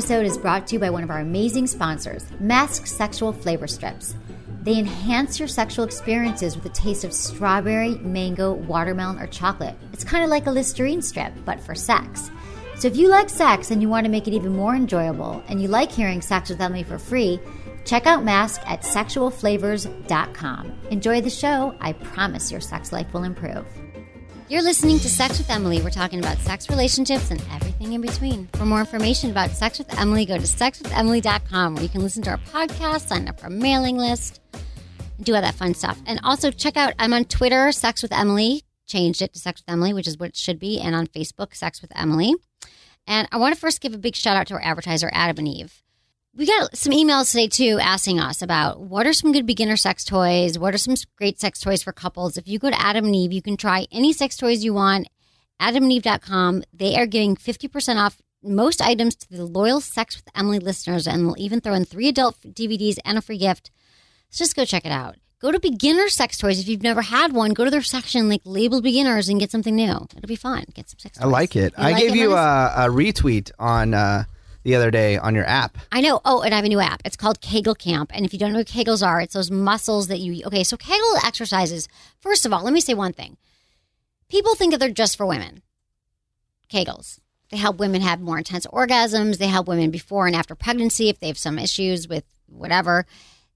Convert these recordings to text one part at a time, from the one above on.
Episode is brought to you by one of our amazing sponsors, Mask Sexual Flavor Strips. They enhance your sexual experiences with a taste of strawberry, mango, watermelon, or chocolate. It's kind of like a Listerine strip, but for sex. So if you like sex and you want to make it even more enjoyable, and you like hearing Sex with Emily for free, check out Mask at sexualflavors.com. Enjoy the show. I promise your sex life will improve. You're listening to Sex with Emily. We're talking about sex relationships and everything in between. For more information about Sex with Emily, go to sexwithemily.com where you can listen to our podcast, sign up for our mailing list, and do all that fun stuff. And also check out, I'm on Twitter, Sex with Emily, changed it to Sex with Emily, which is what it should be, and on Facebook, Sex with Emily. And I want to first give a big shout out to our advertiser, Adam and Eve. We got some emails today too asking us about what are some good beginner sex toys? What are some great sex toys for couples? If you go to Adam and Eve, you can try any sex toys you want. AdamandEve.com. They are giving 50% off most items to the loyal Sex with Emily listeners, and they'll even throw in three adult DVDs and a free gift. So just go check it out. Go to beginner sex toys. If you've never had one, go to their section like labeled beginners and get something new. It'll be fun. Get some sex toys. I like it. I like gave it, you a, a retweet on uh, the other day on your app. I know. Oh, and I have a new app. It's called Kegel Camp. And if you don't know what Kegels are, it's those muscles that you. Okay, so Kegel exercises. First of all, let me say one thing. People think that they're just for women. Kegels. They help women have more intense orgasms. They help women before and after pregnancy if they have some issues with whatever.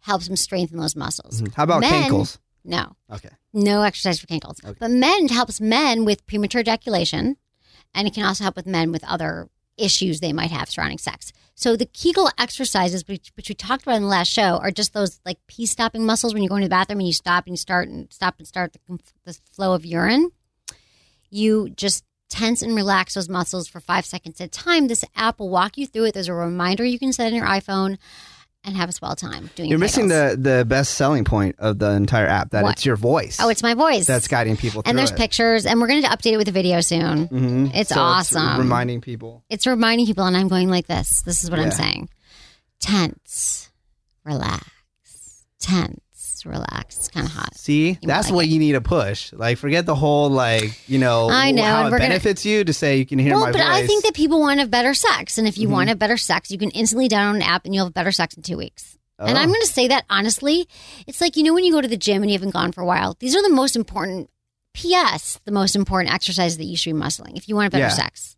Helps them strengthen those muscles. Mm-hmm. How about Men- cankles? No. Okay. No exercise for cankles. Okay. But men helps men with premature ejaculation, and it can also help with men with other issues they might have surrounding sex. So the Kegel exercises, which, which we talked about in the last show, are just those like pee stopping muscles when you go into the bathroom and you stop and you start and stop and start the, the flow of urine. You just tense and relax those muscles for five seconds at a time. This app will walk you through it. There's a reminder you can set in your iPhone and have a swell time doing. It. You're missing the, the best selling point of the entire app that What? it's your voice. Oh, it's my voice. that's guiding people through and there's it. pictures, and we're going to update it with a video soon. Mhm. It's So awesome. reminding people. It's reminding people, and I'm going like this. This is what I'm saying: tense, relax, tense, relax. It's kind of hot. See, You that's like what it. you need to push. Like, forget the whole like, you know, I know, how and it gonna- benefits you to say you can hear well, my but voice. I think that people want to have better sex, and if you Mhm. want to have better sex, you can instantly download an app, and you'll have better sex in two weeks. And Oh. I'm going to say that honestly. It's like, you know, when you go to the gym and you haven't gone for a while, these are the most important, P.S., the most important exercises that you should be muscling if you want a better Yeah. sex.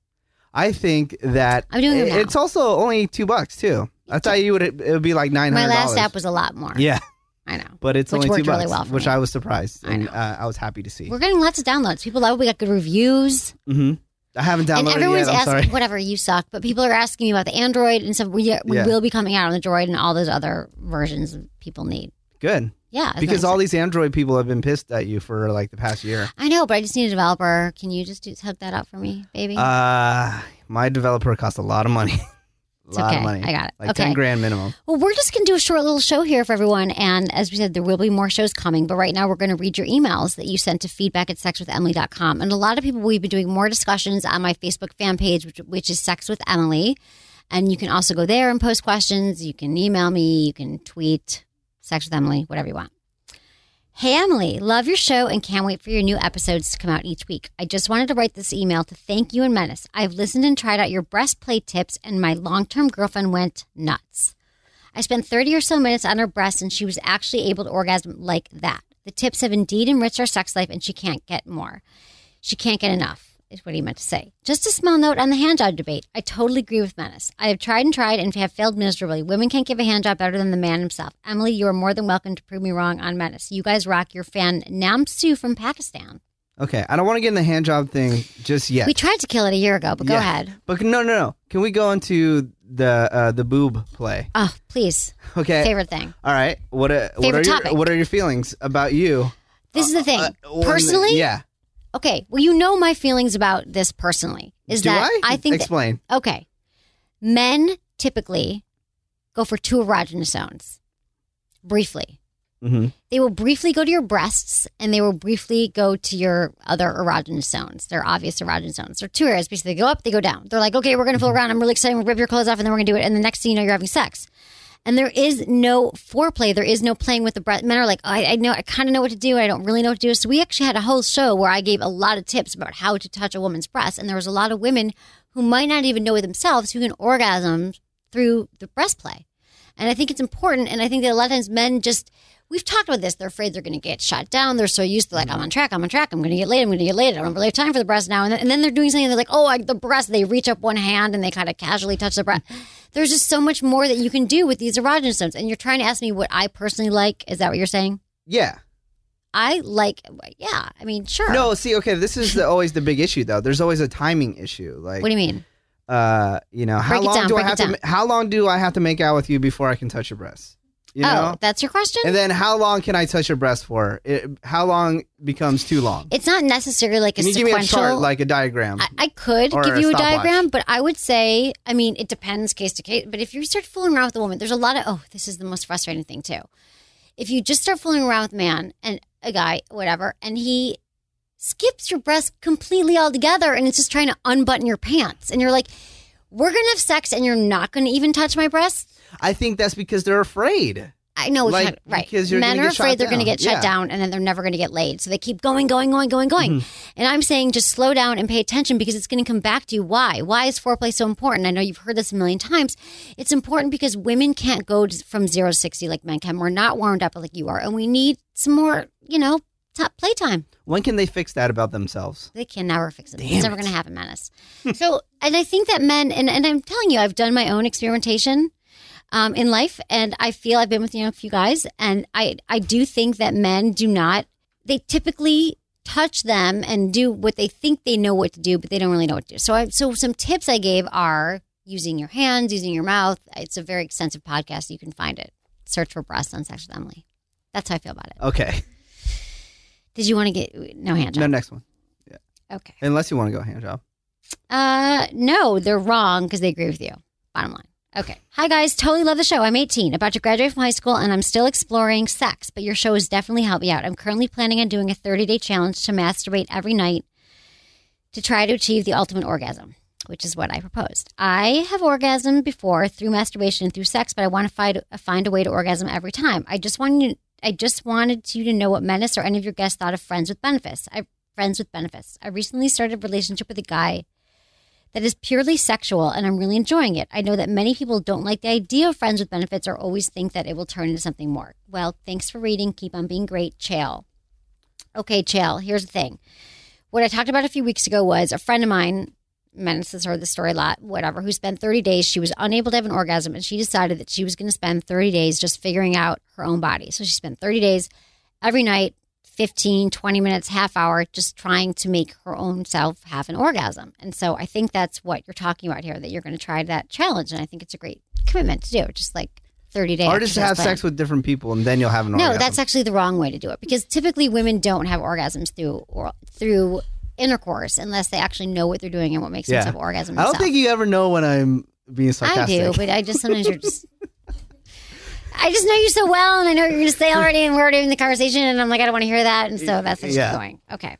I think that I'm doing it- it's also only two bucks too. I thought you would it would be like nine My hundred. last app was a lot more. yeah, I know. but it's Which only two bucks, really well for which me. I was surprised I and know. uh, I was happy to see. We're getting lots of downloads. People love it. We got good reviews. hmm I haven't and downloaded it everyone's yet. I'm asking, sorry. whatever, you suck. But people are asking me about the Android and stuff. We, we Yeah. will be coming out on the Droid and all those other versions people need. Good Yeah. because all these Android people have been pissed at you for like the past year. I know, but I just need a developer. Can you just do, hook that up for me, baby? Uh, my developer cost a lot of money. a It's lot okay. of money. I got it. Like Okay. ten grand minimum. well, we're just going to do a short little show here for everyone. And as we said, there will be more shows coming. But right now, we're going to read your emails that you sent to feedback at sexwithemily.com. And a lot of people, we've been doing more discussions on my Facebook fan page, which, which is Sex with Emily. And you can also go there and post questions. You can email me. You can tweet Sex with Emily, whatever you want. Hey, Emily, love your show and can't wait for your new episodes to come out each week. I just wanted to write this email to thank you and Menace. I've listened and tried out your breast play tips, and my long term girlfriend went nuts. I spent 30 or so minutes on her breast, and she was actually able to orgasm like that. The tips have indeed enriched our sex life, and she can't get more. She can't get enough, is what he meant to say. Just a small note on the hand job debate. I totally agree with Menace. I have tried and tried and have failed miserably. Women can't give a hand job better than the man himself. Emily, you are more than welcome to prove me wrong on Menace. You guys rock your fan Namsu from Pakistan. Okay, I don't want to get in the hand job thing just yet. We tried to kill it a year ago, but go Yeah. ahead. But no, no, no. Can we go into the uh, the boob play? Oh, please. Okay. Favorite thing. All right. What uh, what are Favorite your topic. what are your feelings about you This is the thing. Uh, personally, yeah. Okay. Well, you know my feelings about this personally. Is Do that I? think that- Explain. okay, men typically go for two erogenous zones briefly. Mhm. They will briefly go to your breasts and they will briefly go to your other erogenous zones. They're obvious erogenous zones. They're two areas. Basically, they go up, they go down. They're like, okay, we're going to fool around. I'm really excited. We'll rip your clothes off and then we're going to do it. And the next thing you know, you're having sex. And there is no foreplay. There is no playing with the breast. Men are like, oh, I, I know, I kind of know what to do. I don't really know what to do. So we actually had a whole show where I gave a lot of tips about how to touch a woman's breast. And there was a lot of women who might not even know it themselves who can orgasm through the breast play. And I think it's important. And I think that a lot of times men just, we've talked about this. They're afraid they're going to get shot down. They're so used to like, I'm on track, I'm on track, I'm going to get laid, I'm going to get laid. I don't really have time for the breast now. And then, and then they're doing something, they're like, oh, I, the breast, they reach up one hand and they kind of casually touch the breast. There's just so much more that you can do with these erogenous zones. And you're trying to ask me what I personally like. Is that what you're saying? Yeah. I like, yeah, I mean, sure. No, see, okay, this is the, always the big issue though. There's always a timing issue. Like, What do you mean? uh, you know, how Break long down, do I have to? How long do I have to make out with you before I can touch your breast? You oh, know, that's your question? and then how long can I touch your breast for? It, how long becomes too long? it's not necessarily like a Can you give me a sequential. chart, like a diagram? I, I could give a you a diagram, but I would say, I mean, it depends case to case. But if you start fooling around with a woman, there's a lot of, oh, this is the most frustrating thing too. If you just start fooling around with a man and a guy, whatever, and he skips your breast completely altogether and it's just trying to unbutton your pants, and you're like, we're going to have sex and you're not going to even touch my breast? I think that's because they're afraid. I know, Like, it's not- right? because you're Men are afraid they're going to get shut Yeah. down, and then they're never going to get laid. So they keep going, going, going, going, going. Mm-hmm. And I'm saying just slow down and pay attention because it's going to come back to you. Why? Why is foreplay so important? I know you've heard this a million times. It's important because women can't go from zero to sixty like men can. We're not warmed up like you are, and we need some more, you know, top playtime. When can they fix that about themselves? They can never fix it. Damn it's never it. going to happen, Menace. so, and I think that men, and, and I'm telling you, I've done my own experimentation um, in life, and I feel I've been with you know a few guys, and I I do think that men do not. They typically touch them and do what they think they know what to do, but they don't really know what to do. So, I so some tips I gave are using your hands, using your mouth. It's a very extensive podcast. You can find it. Search for breasts on Sex with Emily. That's how I feel about it. Okay. Did you want to get no hand job? No, next one. Okay. Unless you want to go hand job. Uh, no, they're wrong because they agree with you. Bottom line. Okay. Hi, guys. Totally love the show. I'm 18, about to graduate from high school, and I'm still exploring sex, but your show has definitely helped me out. I'm currently planning on doing a 30 day challenge to masturbate every night to try to achieve the ultimate orgasm, which is what I proposed. I have orgasmed before through masturbation and through sex, but I want to find, uh, find a way to orgasm every time. I just wanted you, I just wanted you to know what Menace or any of your guests thought of Friends with Benefits. I friends with benefits. I recently started a relationship with a guy that is purely sexual and I'm really enjoying it. I know that many people don't like the idea of friends with benefits or always think that it will turn into something more. Well, thanks for reading. Keep on being great, Chael. Okay, Chael, here's the thing. What I talked about a few weeks ago was a friend of mine, Menace has heard the story a lot, whatever, who spent 30 days. She was unable to have an orgasm and she decided that she was going to spend 30 days just figuring out her own body. So she spent 30 days every night 15, 20 minutes, half hour, just trying to make her own self have an orgasm. And so I think that's what you're talking about here, that you're going to try that challenge. And I think it's a great commitment to do, just like 30 days. Or just to have sex with different people and then you'll have an orgasm. No, orgasm. that's actually the wrong way to do it because typically women don't have orgasms through or through intercourse unless they actually know what they're doing and what makes them Yeah. have orgasm. I don't think you ever know when I'm being sarcastic. I do, but I just sometimes you're just. I just know you so well, and I know what you're going to say already, and we're already in the conversation, and I'm like, I don't want to hear that, and so that's just Yeah. going. Okay.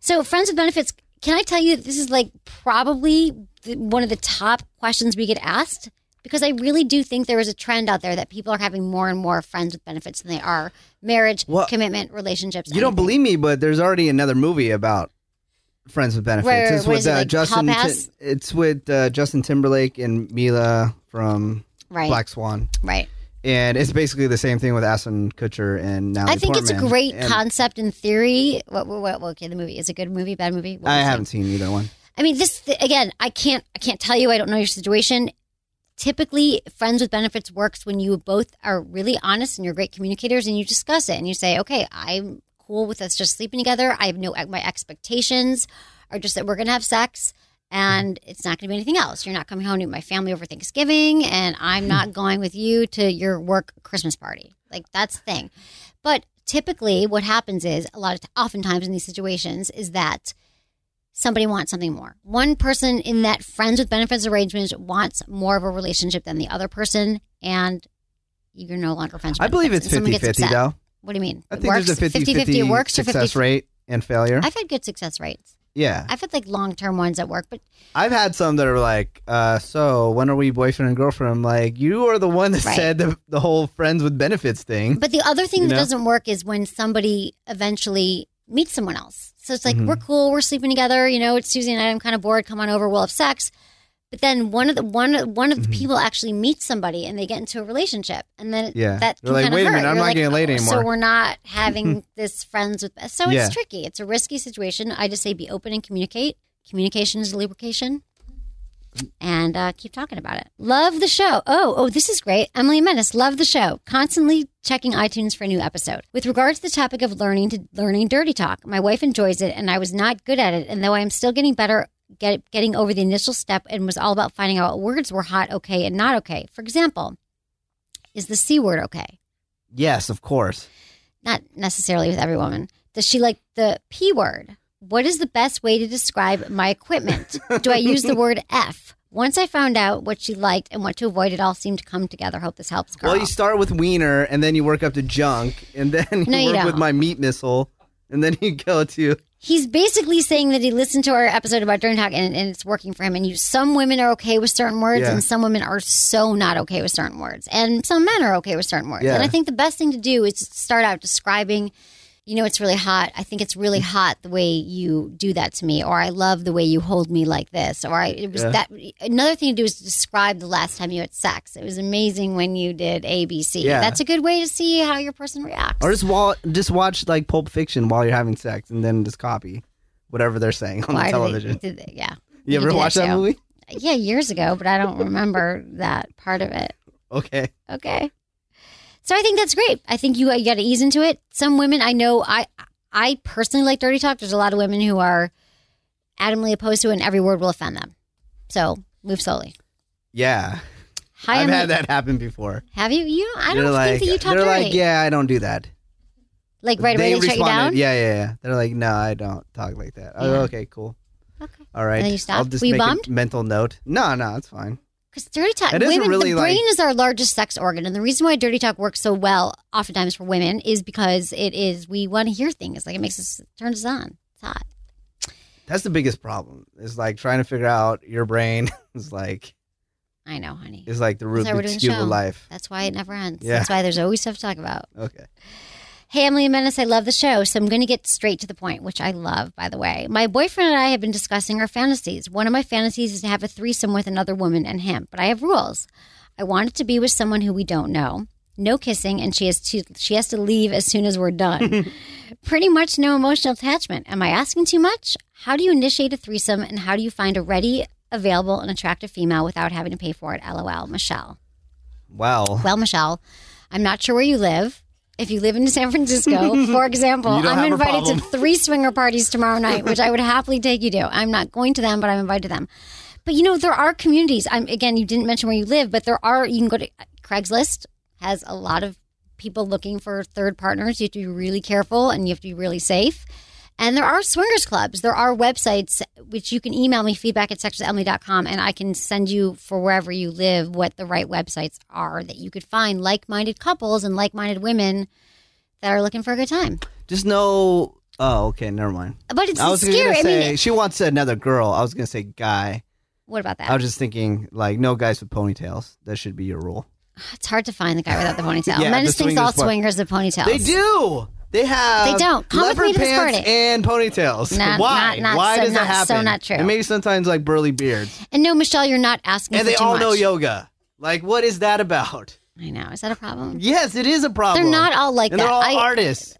So, friends with benefits, can I tell you that this is like probably the, one of the top questions we get asked? Because I really do think there is a trend out there that people are having more and more friends with benefits than they are marriage, Well, commitment, relationships. You don't believe me, but there's already another movie about friends with benefits. Where- it's with it, uh, like, Justin. Hall Ti- Pass? it's with uh, Justin Timberlake and Mila from Right. Black Swan, Right. And it's basically the same thing with Ashton Kutcher and Natalie I think it's a great And concept in theory. What, what, what, okay, the movie is a good movie, bad movie? What I haven't seen either one. I mean, this again. I can't. I can't tell you. I don't know your situation. Typically, friends with benefits works when you both are really honest and you're great communicators, and you discuss it and you say, "Okay, I'm cool with us just sleeping together. I have no my expectations are just that we're gonna have sex." And mm-hmm. it's not going to be anything else. You're not coming home to my family over Thanksgiving, and I'm not mm-hmm. going with you to your work Christmas party. Like that's the thing. But typically what happens is a lot of oftentimes in these situations is that somebody wants something more. One person in that friends with benefits arrangement wants more of a relationship than the other person, and you're no longer friends. With I believe it's benefits, someone 50 gets 50 upset. though. What do you mean? I It think works? there's a 50 50 50 works or success 50 rate and failure. I've had good success rates. Yeah. I've had like long term ones at work, but I've had some that are like, uh, so when are we boyfriend and girlfriend? I'm like, you are the one that Right. said the, the whole friends with benefits thing. But the other thing You that know? doesn't work is when somebody eventually meets someone else. So it's like Mhm. we're cool, we're sleeping together. You know, it's Tuesday night. I'm kind of bored. Come on over. We'll have sex. But then one of the one one of the Mhm. people actually meets somebody and they get into a relationship, and then Yeah. that They're like, "Wait a hurt. minute, I'm You're not like, getting laid "Oh, anymore." So we're not having this friends with. So Yeah. it's tricky. It's a risky situation. I just say be open and communicate. Communication is lubrication and uh, keep talking about it. Love the show. Oh, oh, this is great. Emily Menace, love the show. Constantly checking iTunes for a new episode. With regard to the topic of learning to learning dirty talk, my wife enjoys it, and I was not good at it. And though I am still getting better, get, getting over the initial step, and was all about finding out what words were hot, okay, and not okay. For example, is the c word okay? yes, of course. Not necessarily with every woman. Does she like the p word? What is the best way to describe my equipment? Do I use the word F? Once I found out what she liked and what to avoid, it all seemed to come together. Hope this helps, girl. Well, you start with wiener, and then you work up to junk, and then you No, you work with my meat missile, and then you go to He's basically saying that he listened to our episode about Dirty Talk and, and it's working for him. And you, some women are okay with certain words, Yeah. and some women are so not okay with certain words, and some men are okay with certain words. Yeah. And I think the best thing to do is start out describing. You know, it's really hot. I think it's really mm. hot the way you do that to me, or I love the way you hold me like this, or I. It was Yeah. that. Another thing to do is describe the last time you had sex. It was amazing when you did ABC. Yeah. That's a good way to see how your person reacts. or just wa- just watch like Pulp Fiction while you're having sex, and then just copy whatever they're saying on Why the do they- television. they- yeah. you ever do watch that too. movie? Yeah, years ago, but I don't remember that part of it. Okay. Okay. So I think that's great. I think you, you got to ease into it. Some women I know, I I personally like dirty talk. There's a lot of women who are adamantly opposed to it, and every word will offend them. So move slowly. Yeah, Hi, I've Emily. had that happen before. Have you? You? I They're don't like, think that you talk like that. they're dirty. like, yeah, I don't do that. Like right away they they shut you down. Yeah, yeah, yeah. They're like, no, I don't talk like that. Oh, okay, cool. Okay. All right. And then you I'll stopped? just Were make bummed? a mental note. No, no, it's fine. Because dirty talk, It women, really the brain like- is our largest sex organ, and the reason why dirty talk works so well, oftentimes for women, is because it is we want to hear things. Like it makes us turns us on. It's hot. That's the biggest problem. Is like trying to figure out your brain is like I know, honey. is like the That's why we're doing Rubik's the cube show. of life. That's why it never ends. Yeah. That's why there's always stuff to talk about. Okay. Hey, Emily and Menace, I love the show, so I'm going to get straight to the point, which I love, by the way. My boyfriend and I have been discussing our fantasies. One of my fantasies is to have a threesome with another woman and him, but I have rules. I want it to be with someone who we don't know. No kissing, and she has to she has to leave as soon as we're done. Pretty much no emotional attachment. Am I asking too much? How do you initiate a threesome, and how do you find a ready, available, and attractive female without having to pay for it? LOL, Michelle. Wow. Well, Michelle, I'm not sure where you live. If you live in San Francisco, for example, I'm invited to three swinger parties tomorrow night, which I would happily take you to. I'm not going to them, but I'm invited to them. But you know, there are communities. I'm again, you didn't mention where you live, but there are. You can go to Craigslist has a lot of people looking for third partners. You have to be really careful and you have to be really safe. And there are swingers clubs. There are websites which you can email me feedback at sexwithemily.com and I can send you for wherever you live what the right websites are that you could find like minded couples and like minded women that are looking for a good time. Just know. Oh, okay. Never mind. But it's I was scary. gonna I say mean, she wants another girl. I was gonna say guy. what about that? I was just thinking like no guys with ponytails. That should be your rule. it's hard to find the guy without the ponytail. Yeah, Menace the thinks all swingers have ponytails. They do. They have. They don't. Come with leopard me to this pants party. and ponytails. Not- Why? not- not Why so- does that happen? so not true. And maybe sometimes like burly beards. And no, Michelle, you're not asking and they all much. know yoga. Like, what is that about? I know. Is that a problem? Yes, it is a problem. They're not all like and that. they're all I- artists.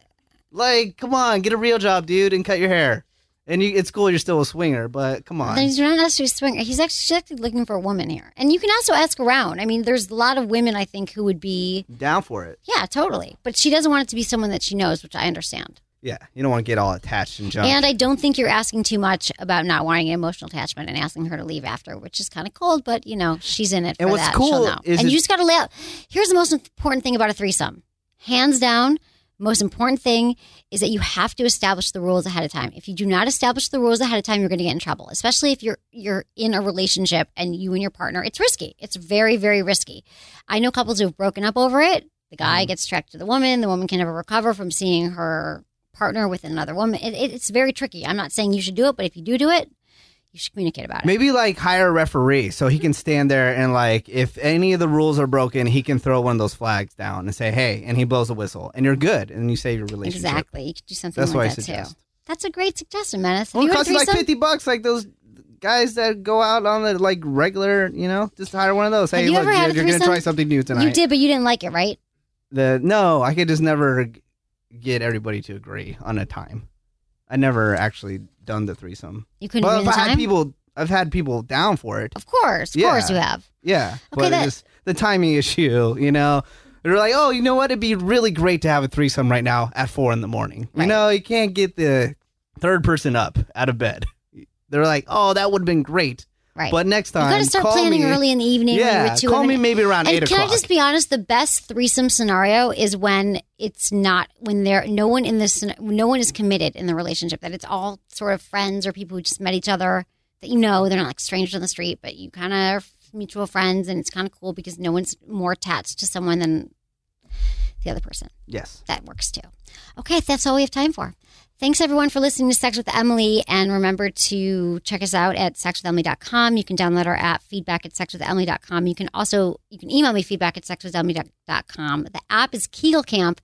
Like, come on, get a real job, dude, and cut your hair. And you, it's cool you're still a swinger, but come on. Then he's not necessarily a swinger. He's actually, actually looking for a woman here. And you can also ask around. I mean, there's a lot of women, I think, who would be, Down for it. yeah, totally. But she doesn't want it to be someone that she knows, which I understand. Yeah, you don't want to get all attached and junk. And I don't think you're asking too much about not wanting an emotional attachment and asking her to leave after, which is kind of cold, but, you know, she's in it for And what's that. cool is and it- you just got to lay out. Here's the most important thing about a threesome hands down, Most important thing is that you have to establish the rules ahead of time. If you do not establish the rules ahead of time, you're going to get in trouble. Especially if you're you're in a relationship and you and your partner, it's risky. It's very very risky. I know couples who have broken up over it. The guy mm-hmm. gets tracked to the woman. The woman can never recover from seeing her partner with another woman. It, it, it's very tricky. I'm not saying you should do it, but if you do do it, you should communicate about it. Maybe like hire a referee so he can stand there and like if any of the rules are broken, he can throw one of those flags down and say, "Hey," and he blows a whistle, and you're good, and you save your relationship. Exactly. You could do something That's like what I that too. suggest. That's a great suggestion, Menace. Well, it costs you like threesome? fifty bucks, like those guys that go out on the like regular, you know, just hire one of those. Have Hey, you look, ever had you're, you're gonna try something new tonight. You did, but you didn't like it, right? The no, I could just never get everybody to agree on a time. I never actually done the threesome. You couldn't Well, if I had people, I've had people down for it. Of course, of Yeah. course you have. Yeah, Okay, but that- just the timing issue, you know. They're like, oh, you know what? It'd be really great to have a threesome right now at four in the morning. You know, you can't get the third person up out of bed. They're like, oh, that would have been great. Right. But next time, You got to start planning me. early in the evening. Yeah, call in me maybe around and eight can o'clock. Can I just be honest? The best threesome scenario is when it's not when there no one in this no one is committed in the relationship. That it's all sort of friends or people who just met each other that you know they're not like strangers on the street, but you kind of are mutual friends, and it's kind of cool because no one's more attached to someone than the other person. yes. That works too. Okay, that's all we have time for. Thanks everyone for listening to Sex with Emily. And remember to check us out at sexwithemily.com. You can download our app, feedback at sexwithemily.com. You can also, you can email me feedback at sexwithemily.com. The app is Kegel Camp.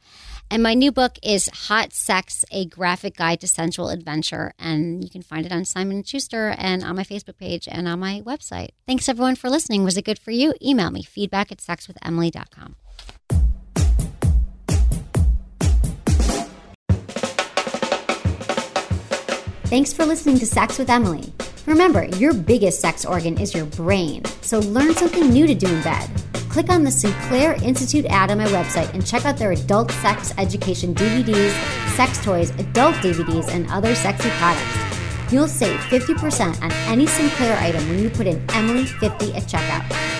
And my new book is Hot Sex, A Graphic Guide to Sensual Adventure. And you can find it on Simon & Schuster and on my Facebook page and on my website. Thanks everyone for listening. Was it good for you? Email me, feedback at sexwithemily.com. Thanks for listening to Sex with Emily. Remember, your biggest sex organ is your brain, so learn something new to do in bed. Click on the Sinclair Institute ad on my website and check out their adult sex education DVDs, sex toys, adult DVDs, and other sexy products. You'll save 50% on any Sinclair item when you put in Emily50 at checkout.